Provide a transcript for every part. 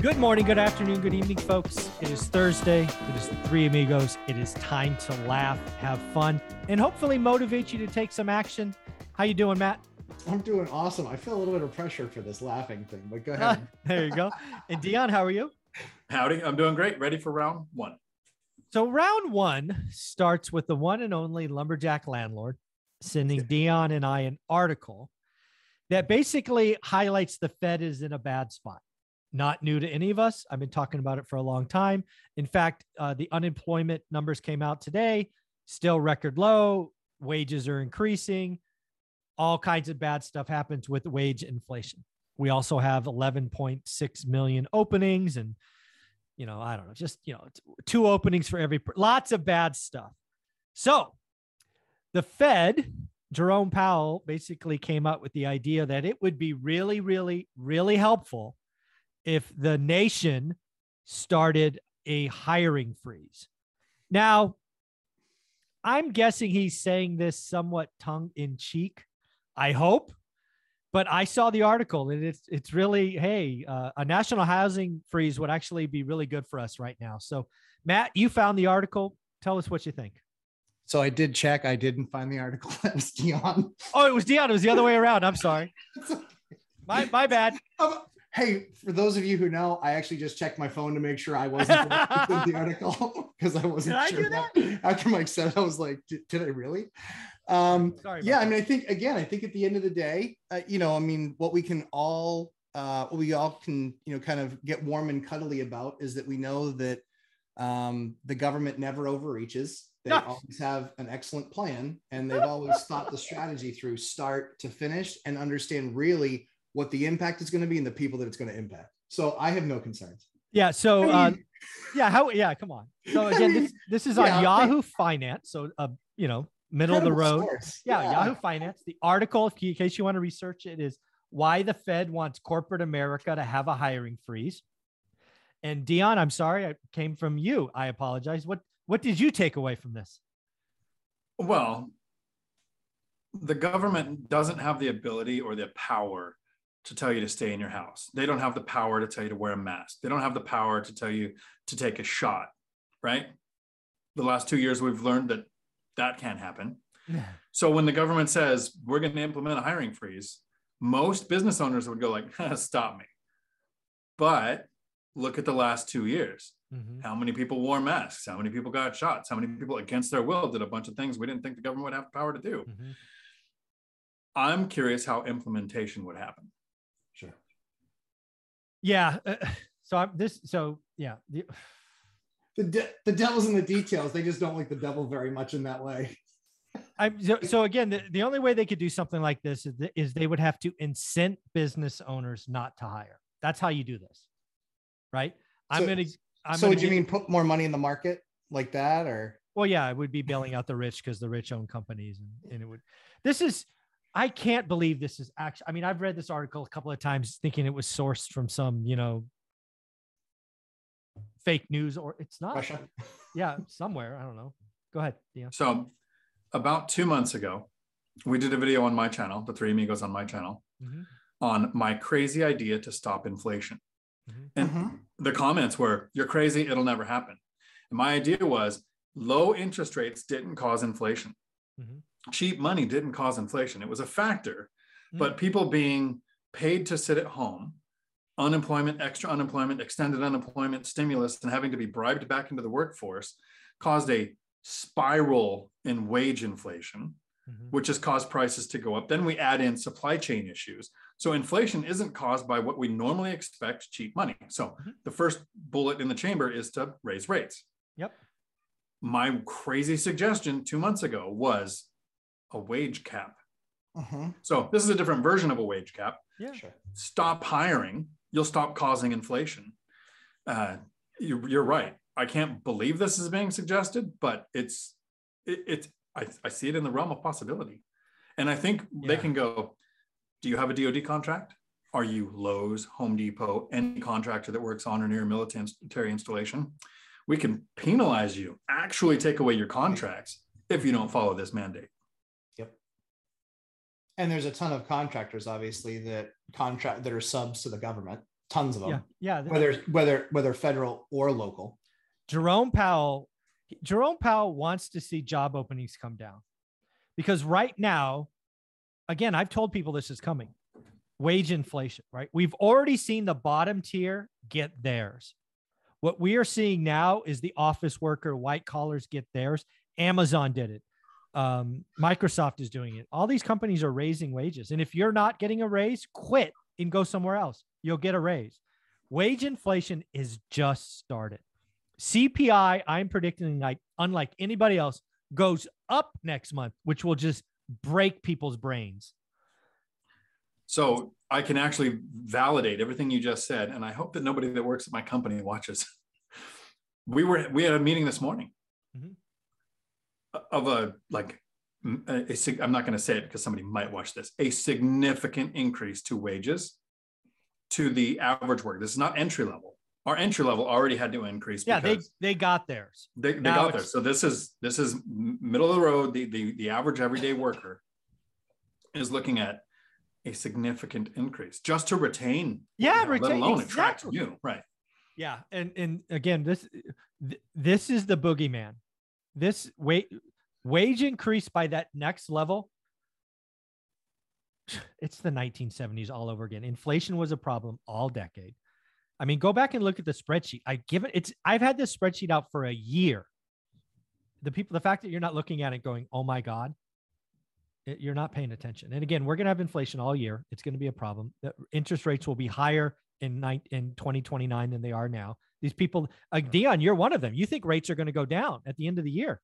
Good morning, good afternoon, good evening, folks. It is Thursday. It is the Three Amigos. It is time to laugh, have fun, and hopefully motivate you to take some action. How you doing, Matt? I'm doing awesome. I feel a little bit of pressure for this laughing thing, but go ahead. there you go. And Dion, how are you? Howdy, I'm doing great. Ready for round one. So round one starts with the one and only lumberjack landlord sending Dion and I an article that basically highlights the Fed is in a bad spot. Not new to any of us. I've been talking about it for a long time. In fact, uh, the unemployment numbers came out today, still record low. Wages are increasing. All kinds of bad stuff happens with wage inflation. We also have 11.6 million openings and you know, I don't know, just, you know, two openings for every, lots of bad stuff. So the Fed, Jerome Powell basically came up with the idea that it would be really, really, really helpful if the nation started a hiring freeze. Now, I'm guessing he's saying this somewhat tongue in cheek. I hope, but I saw the article and it's it's really hey, uh, a national housing freeze would actually be really good for us right now. So, Matt, you found the article. Tell us what you think. So I did check. I didn't find the article. That was Dion. Oh, it was Dion. It was the other way around. I'm sorry. My my bad. Um, hey, for those of you who know, I actually just checked my phone to make sure I wasn't in the article because I wasn't Did I sure. do that. After Mike said, I was like, did, I really? Um, Sorry. yeah, I mean, I think again, I think at the end of the day, uh, you know, I mean, what we can all, uh, what we all can, you know, kind of get warm and cuddly about is that we know that um, the government never overreaches. They No. always have an excellent plan, and they've always thought the strategy through start to finish and understand really what the impact is going to be and the people that it's going to impact. So I have no concerns. Yeah. So, I uh, yeah, how? Yeah, come on. So I again, mean, this this is on yeah, Yahoo Finance. So, uh, you know, middle of the road. source. Yeah, Yahoo Finance. The article, if you, in case you want to research it, is why the Fed wants corporate America to have a hiring freeze. And Dion, I'm sorry, I came from you. I apologize. What what did you take away from this? Well, the government doesn't have the ability or the power to tell you to stay in your house. They don't have the power to tell you to wear a mask. They don't have the power to tell you to take a shot, right? The last two years, we've learned that that can't happen. Yeah. So when the government says we're going to implement a hiring freeze, most business owners would go like, "Stop me." But look at the last two years. Mhm. How many people wore masks? How many people got shots? How many people, against their will, did a bunch of things we didn't think the government would have the power to do? Mhm. I'm curious how implementation would happen. Yeah. uh, so I'm this. So yeah. The, The, de- the devil's in the details. They just don't like the devil very much in that way. I'm so, so again, the, the only way they could do something like this is, th- is they would have to incent business owners not to hire. That's how you do this, right? I'm So- gonna. I'm so gonna would you mean put more money in the market like that or? Well, yeah, it would be bailing out the rich because the rich own companies, and, and it would. This is. I can't believe this is actually. I mean, I've read this article a couple of times, thinking it was sourced from some, you know, fake news, or it's not. Russia? Yeah, somewhere. I don't know. Go ahead, Dion. So, about two months ago, we did a video on my channel, the Three Amigos on my channel, Mhm. on my crazy idea to stop inflation. Mhm. And Mhm. the comments were, You're crazy, it'll never happen. And my idea was low interest rates didn't cause inflation. Cheap money didn't cause inflation. It was a factor, Mm. but people being paid to sit at home, unemployment, extra unemployment, extended unemployment, stimulus, and having to be bribed back into the workforce caused a spiral in wage inflation, Mhm. which has caused prices to go up. Then we add in supply chain issues. So inflation isn't caused by what we normally expect cheap money. So Mhm. the first bullet in the chamber is to raise rates. Yep. My crazy suggestion two months ago was a wage cap. Mhm. So this is a different version of a wage cap. Yeah. Sure. Stop hiring, you'll stop causing inflation. Uh, you, you're right. I can't believe this is being suggested, but it's it, it's I, I see it in the realm of possibility. And I think they can go, do you have a DoD contract? Are you Lowe's, Home Depot, any contractor that works on or near a military installation? We can penalize you, actually take away your contracts if you don't follow this mandate. And there's a ton of contractors, obviously, that contract that are subs to the government. Tons of them, Yeah. Yeah. whether whether whether federal or local. Jerome Powell, Jerome Powell wants to see job openings come down because right now, again, I've told people this is coming wage inflation, right? We've already seen the bottom tier get theirs. What we are seeing now is the office worker, white collars get theirs. Amazon did it. Um, Microsoft is doing it. All these companies are raising wages. And if you're not getting a raise, quit and go somewhere else. You'll get a raise. Wage inflation is just started. CPI, I'm predicting like unlike anybody else, goes up next month, which will just break people's brains. So I can actually validate everything you just said, and I hope that nobody that works at my company watches. We were we had a meeting this morning Mhm. Of a like a, a I'm not going to say it because somebody might watch this. A significant increase to wages to the average work. This is not entry level. Our entry level already had to increase. Yeah, they they got theirs. they, they got there. it's- So this is this is middle of the road. The the the average everyday worker is looking at a significant increase just to retain. Yeah, have, let retain- alone attract exactly. you. Right. Yeah, and and again, this this is the boogeyman. This wage wage increase by that next level. It's the 1970s all over again. Inflation was a problem all decade. I mean, go back and look at the spreadsheet. I give it. It's I've had this spreadsheet out for a year. The people, the fact that you're not looking at it, going, "Oh my God," it- you're not paying attention. And again, we're going to have inflation all year. It's going to be a problem. The interest rates will be higher in in 2029 than they are now. These people, like Dion, you're one of them. You think rates are going to go down at the end of the year?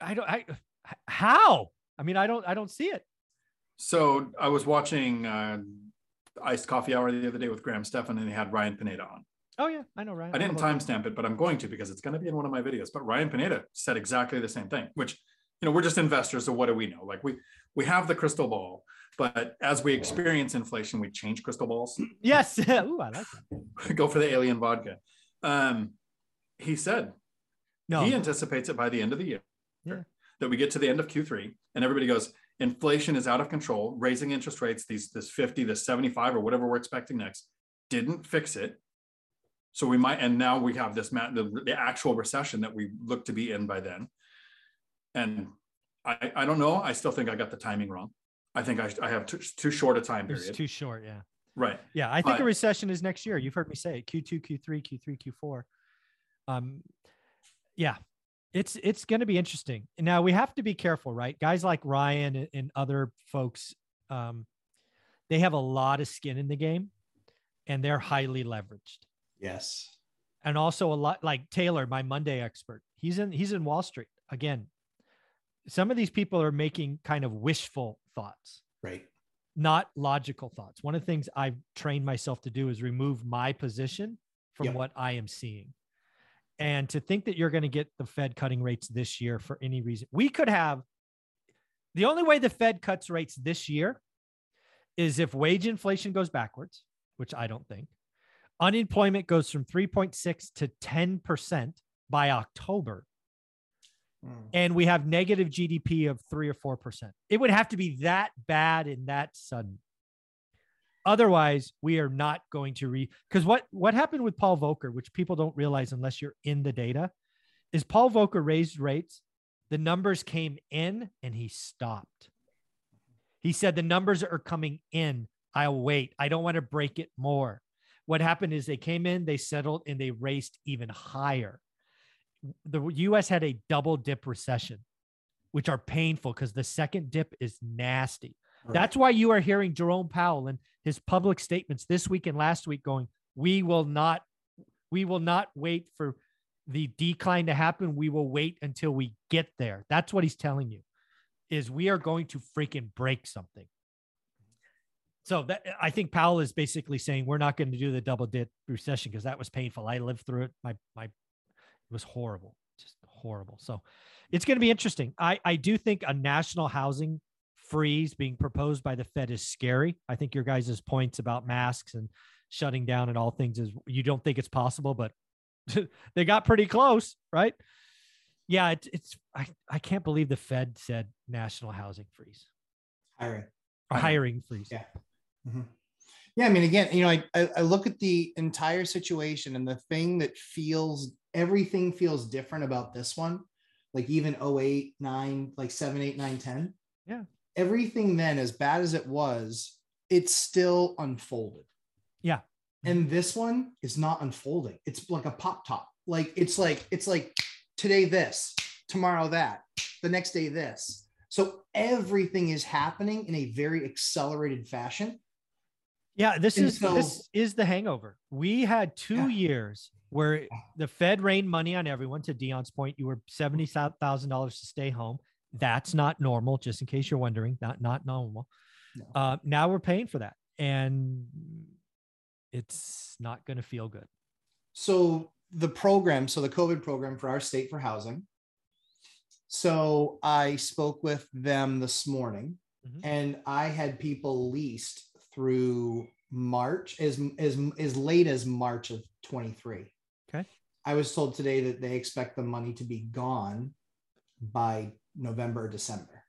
I don't. I how? I mean, I don't. I don't see it. So I was watching uh, Iced Coffee Hour the other day with Graham Stephan, and they had Ryan Pineda on. Oh yeah, I know, Ryan. I didn't timestamp it, but I'm going to because it's going to be in one of my videos. But Ryan Pineda said exactly the same thing, which you know we're just investors, so what do we know? Like we we have the crystal ball, but as we experience inflation, we change crystal balls. Yes. Ooh, I like that. Go for the alien vodka. Um, he said No. he anticipates it by the end of the year Yeah. that we get to the end of Q3 and everybody goes, inflation is out of control, raising interest rates, these this 50, this 75, or whatever we're expecting next, didn't fix it. So we might, and now we have this the, the actual recession that we look to be in by then. And I, I don't know. I still think I got the timing wrong. I think I, I have too, too short a time It's period. too short. Yeah. right. Yeah. I think a recession is next year. You've heard me say it. Q2, Q3, Q3, Q4. Um, yeah, it's it's going to be interesting. Now we have to be careful, right? Guys like Ryan and, and other folks, um, they have a lot of skin in the game, and they're highly leveraged. Yes. and also a lot like Taylor, my Monday expert. He's in he's in Wall Street again. Some of these people are making kind of wishful thoughts, Right. not logical thoughts. One of the things I've trained myself to do is remove my position from Yep. what I am seeing. And to think that you're going to get the Fed cutting rates this year for any reason, we could have the only way the Fed cuts rates this year is if wage inflation goes backwards, which I don't think. Unemployment goes from 3.6 to 10% by October, Mm. and we have negative GDP of three or 4%. It would have to be that bad and that sudden. Otherwise, we are not going to re because what what happened with Paul Volcker, which people don't realize unless you're in the data, is Paul Volcker raised rates, the numbers came in and he stopped. He said the numbers are coming in. I'll wait. I don't want to break it more. What happened is they came in, they settled, and they raced even higher. The US had a double dip recession, which are painful because the second dip is nasty. That's why you are hearing Jerome Powell and his public statements this week and last week going, we will not, we will not wait for the decline to happen. We will wait until we get there. That's what he's telling you. is we are going to freaking break something. So that I think Powell is basically saying we're not going to do the double dip recession because that was painful. I lived through it. My my it was horrible, just horrible. So it's going to be interesting. I I do think a national housing freeze being proposed by the Fed is scary. I think your guys' points about masks and shutting down and all things is you don't think it's possible, but they got pretty close, right? Yeah, it, it's I, I can't believe the Fed said national housing freeze. Hiring. Or hiring freeze. Yeah. Mm-hmm. Yeah, I mean, again, you know, I, I look at the entire situation and the thing that feels everything feels different about this one, like even 08, 9, like 7, 8, 9, 10. Yeah. Everything then, as bad as it was, it's still unfolded. Yeah. And this one is not unfolding. It's like a pop top. Like it's like, it's like today this, tomorrow that, the next day this. So everything is happening in a very accelerated fashion yeah, this and is so, this is the hangover. We had two yeah. years where the Fed rained money on everyone. To Dion's point, you were seventy thousand dollars to stay home. That's not normal. Just in case you're wondering, not not normal. No. Uh, now we're paying for that, and it's not going to feel good. So the program, so the COVID program for our state for housing. So I spoke with them this morning, mm-hmm. and I had people leased through March, as as as late as March of 23. Okay. I was told today that they expect the money to be gone by November, or December.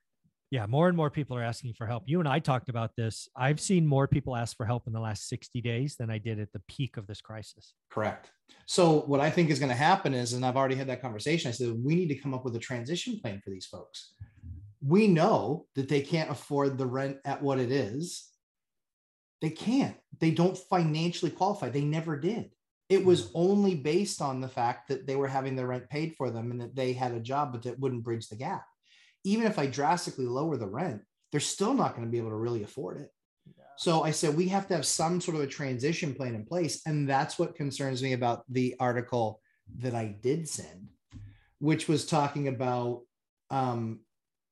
Yeah, more and more people are asking for help. You and I talked about this. I've seen more people ask for help in the last 60 days than I did at the peak of this crisis. Correct. So, what I think is going to happen is, and I've already had that conversation, I said, we need to come up with a transition plan for these folks. We know that they can't afford the rent at what it is. They can't. They don't financially qualify. They never did. It was hmm. only based on the fact that they were having their rent paid for them and that they had a job, but that wouldn't bridge the gap. Even if I drastically lower the rent, they're still not going to be able to really afford it. Yeah. So I said we have to have some sort of a transition plan in place. And that's what concerns me about the article that I did send, which was talking about um,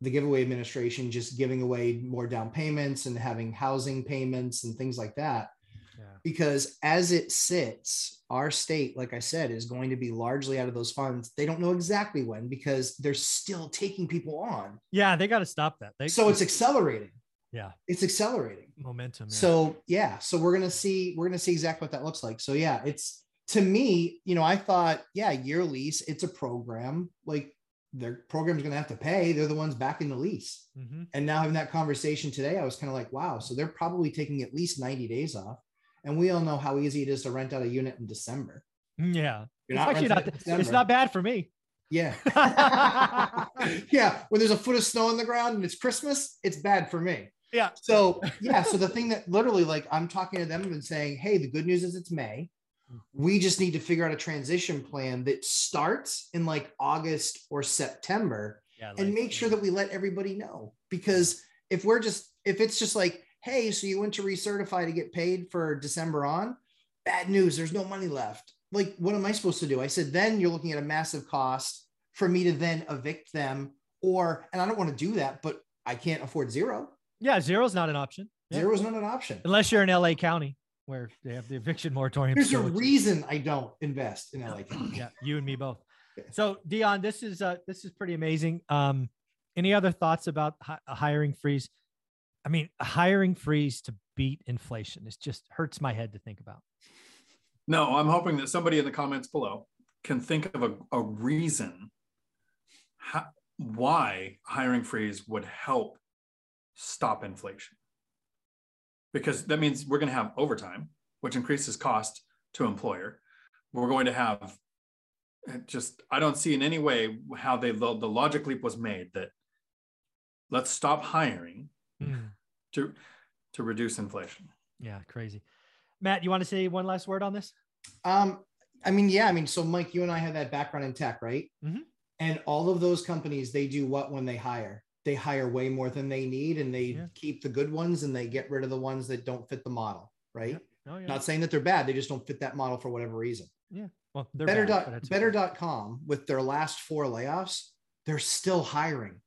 the giveaway administration just giving away more down payments and having housing payments and things like that. Yeah. Because as it sits, our state, like I said, is going to be largely out of those funds. They don't know exactly when because they're still taking people on. Yeah, they got to stop that. They, so it's accelerating. Yeah, it's accelerating momentum. Yeah. So yeah, so we're gonna see we're gonna see exactly what that looks like. So yeah, it's to me, you know, I thought yeah, year lease, it's a program like their program's going to have to pay. They're the ones backing the lease. Mm-hmm. And now having that conversation today, I was kind of like, wow. So they're probably taking at least 90 days off. And we all know how easy it is to rent out a unit in December. Mm, yeah. It's, not not, it's not bad for me. Yeah. yeah. When there's a foot of snow on the ground and it's Christmas, it's bad for me. Yeah. So, yeah. So the thing that literally, like, I'm talking to them and saying, hey, the good news is it's May we just need to figure out a transition plan that starts in like August or September yeah, like, and make sure that we let everybody know. Because if we're just, if it's just like, hey, so you went to recertify to get paid for December on, bad news, there's no money left. Like, what am I supposed to do? I said, then you're looking at a massive cost for me to then evict them. Or, and I don't want to do that, but I can't afford zero. Yeah, zero's not an option. Zero is not an option. Unless you're in LA County where they have the eviction moratorium. There's a reason I don't invest in LA County. yeah, you and me both. So Dion, this is uh this is pretty amazing. Um, any other thoughts about hi- a hiring freeze? I mean, a hiring freeze to beat inflation. It just hurts my head to think about. No, I'm hoping that somebody in the comments below can think of a, a reason how, why hiring freeze would help stop inflation because that means we're going to have overtime, which increases cost to employer. We're going to have just I don't see in any way how they the, the logic leap was made that let's stop hiring mm. to to reduce inflation. Yeah, crazy. Matt, you want to say one last word on this? Um, I mean, yeah, I mean, so Mike, you and I have that background in tech, right? Mm-hmm. And all of those companies, they do what when they hire? They hire way more than they need and they yeah. keep the good ones and they get rid of the ones that don't fit the model, right? Yeah. Oh, yeah. Not saying that they're bad, they just don't fit that model for whatever reason. Yeah. Well, they're better bad, dot, better.com with their last four layoffs, they're still hiring.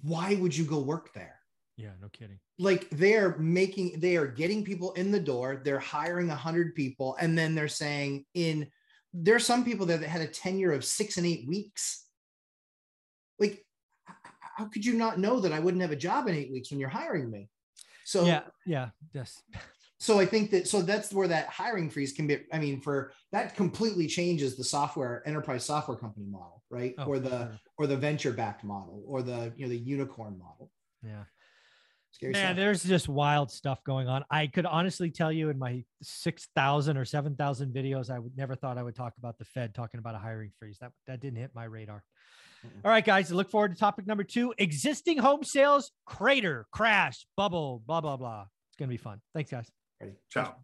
why would you go work there? Yeah, no kidding. Like they're making, they are getting people in the door. They're hiring a hundred people, and then they're saying in there's some people there that had a tenure of six and eight weeks. Like, how could you not know that I wouldn't have a job in eight weeks when you're hiring me? So yeah, yeah, yes. so I think that so that's where that hiring freeze can be. I mean, for that completely changes the software enterprise software company model, right? Oh, or the sure. or the venture backed model or the you know the unicorn model. Yeah. Scary Man, stuff. there's just wild stuff going on. I could honestly tell you in my 6,000 or 7,000 videos, I would never thought I would talk about the Fed talking about a hiring freeze. That, that didn't hit my radar. All right, guys, look forward to topic number two existing home sales crater, crash, bubble, blah, blah, blah. It's going to be fun. Thanks, guys. Ready? Ciao.